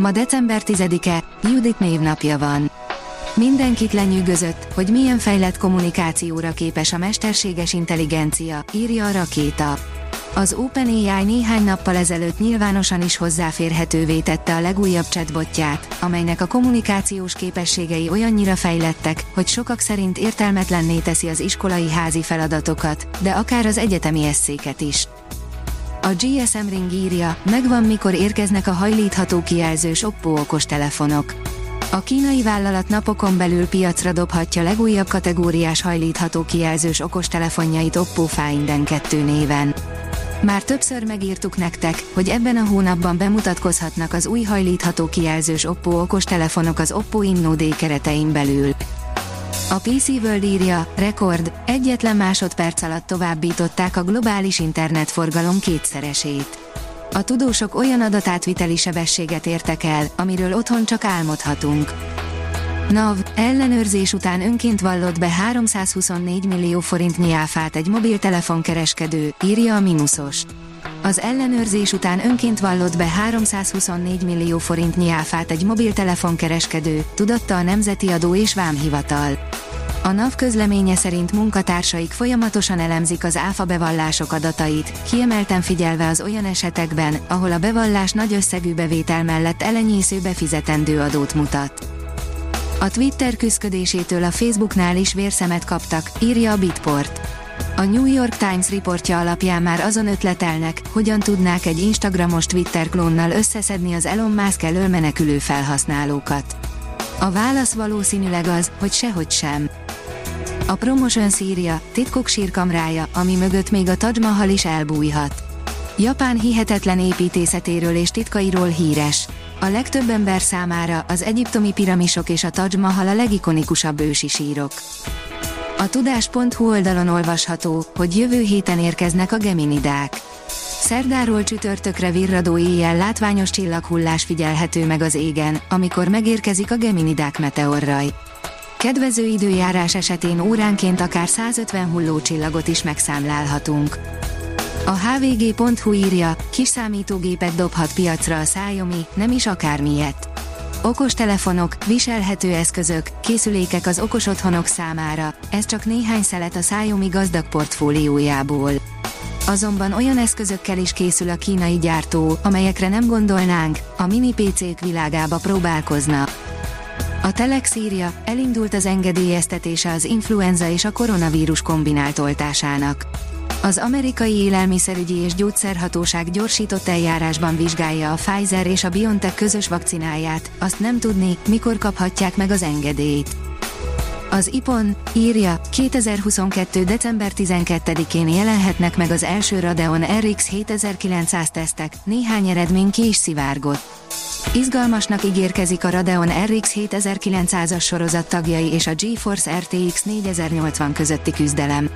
Ma december 10-e, Judit névnapja van. Mindenkit lenyűgözött, hogy milyen fejlett kommunikációra képes a mesterséges intelligencia, írja a rakéta. Az OpenAI néhány nappal ezelőtt nyilvánosan is hozzáférhetővé tette a legújabb chatbotját, amelynek a kommunikációs képességei olyannyira fejlettek, hogy sokak szerint értelmetlenné teszi az iskolai házi feladatokat, de akár az egyetemi eszéket is. A GSM Ring írja, megvan mikor érkeznek a hajlítható kijelzős Oppo okostelefonok. A kínai vállalat napokon belül piacra dobhatja legújabb kategóriás hajlítható kijelzős okostelefonjait Oppo Find 2 néven. Már többször megírtuk nektek, hogy ebben a hónapban bemutatkozhatnak az új hajlítható kijelzős Oppo okostelefonok az Oppo Inno D keretein belül. A PC World írja, rekord, egyetlen másodperc alatt továbbították a globális internetforgalom kétszeresét. A tudósok olyan adatátviteli sebességet értek el, amiről otthon csak álmodhatunk. NAV ellenőrzés után önként vallott be 324 millió forintnyi áfát egy mobiltelefonkereskedő, írja a Minusos. Az ellenőrzés után önként vallott be 324 millió forintnyi áfát egy mobiltelefonkereskedő, tudatta a Nemzeti Adó és Vámhivatal. A NAV közleménye szerint munkatársaik folyamatosan elemzik az áfa bevallások adatait, kiemelten figyelve az olyan esetekben, ahol a bevallás nagy összegű bevétel mellett elenyésző befizetendő adót mutat. A Twitter küszködésétől a Facebooknál is vérszemet kaptak, írja a Bitport. A New York Times riportja alapján már azon ötletelnek, hogyan tudnák egy Instagramos Twitter klónnal összeszedni az Elon Musk elől menekülő felhasználókat. A válasz valószínűleg az, hogy sehogy sem. A Promotion szírja, titkok sírkamrája, ami mögött még a Taj Mahal is elbújhat. Japán hihetetlen építészetéről és titkairól híres. A legtöbb ember számára az egyiptomi piramisok és a Taj Mahal a legikonikusabb ősi sírok. A tudás.hu oldalon olvasható, hogy jövő héten érkeznek a geminidák. Szerdáról csütörtökre virradó éjjel látványos csillaghullás figyelhető meg az égen, amikor megérkezik a geminidák meteorraj. Kedvező időjárás esetén óránként akár 150 hullócsillagot is megszámlálhatunk. A hvg.hu írja, kis számítógépet dobhat piacra a Xiaomi, nem is akármilyet. Okos telefonok, viselhető eszközök, készülékek az okos otthonok számára, ez csak néhány szelet a Xiaomi gazdag portfóliójából. Azonban olyan eszközökkel is készül a kínai gyártó, amelyekre nem gondolnánk, a mini PC-k világába próbálkozna. A Telex írja, elindult az engedélyeztetése az influenza és a koronavírus kombinált oltásának. Az amerikai élelmiszerügyi és gyógyszerhatóság gyorsított eljárásban vizsgálja a Pfizer és a BioNTech közös vakcináját, azt nem tudni, mikor kaphatják meg az engedélyt. Az IPON írja, 2022. december 12-én jelenhetnek meg az első Radeon RX 7900 tesztek, néhány eredmény ki is szivárgott. Izgalmasnak ígérkezik a Radeon RX 7900-as sorozat tagjai és a GeForce RTX 4080 közötti küzdelem.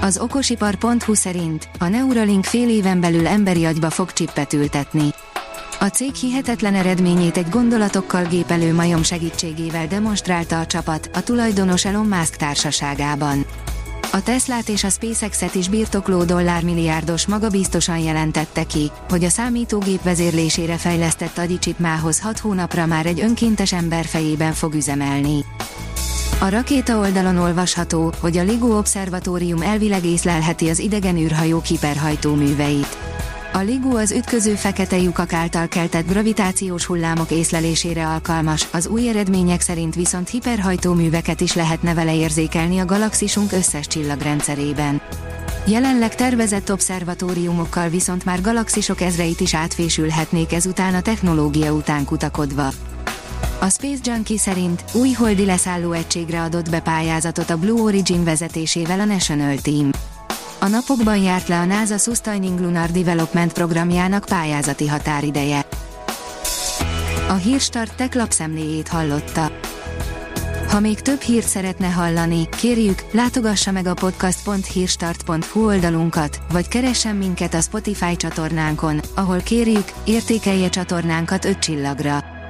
Az okosipar.hu szerint a Neuralink fél éven belül emberi agyba fog csippet ültetni. A cég hihetetlen eredményét egy gondolatokkal gépelő majom segítségével demonstrálta a csapat, a tulajdonos Elon Musk társaságában. A Teslát és a SpaceX-et is birtokló dollármilliárdos magabiztosan jelentette ki, hogy a számítógép vezérlésére fejlesztett agyicsip mához 6 hónapra már egy önkéntes ember fejében fog üzemelni. A rakéta oldalon olvasható, hogy a LIGO Obszervatórium elvileg észlelheti az idegen űrhajó kiperhajtó műveit. A LIGO az ütköző fekete lyukak által keltett gravitációs hullámok észlelésére alkalmas, az új eredmények szerint viszont hiperhajtó műveket is lehetne vele érzékelni a galaxisunk összes csillagrendszerében. Jelenleg tervezett obszervatóriumokkal viszont már galaxisok ezreit is átfésülhetnék ezután a technológia után kutakodva. A Space Junkie szerint új holdi leszálló egységre adott be pályázatot a Blue Origin vezetésével a National Team. A napokban járt le a NASA Sustaining Lunar Development programjának pályázati határideje. A Hírstart tech lapszemléjét hallotta. Ha még több hírt szeretne hallani, kérjük, látogassa meg a podcast.hírstart.hu oldalunkat, vagy keressen minket a Spotify csatornánkon, ahol kérjük, értékelje csatornánkat 5 csillagra.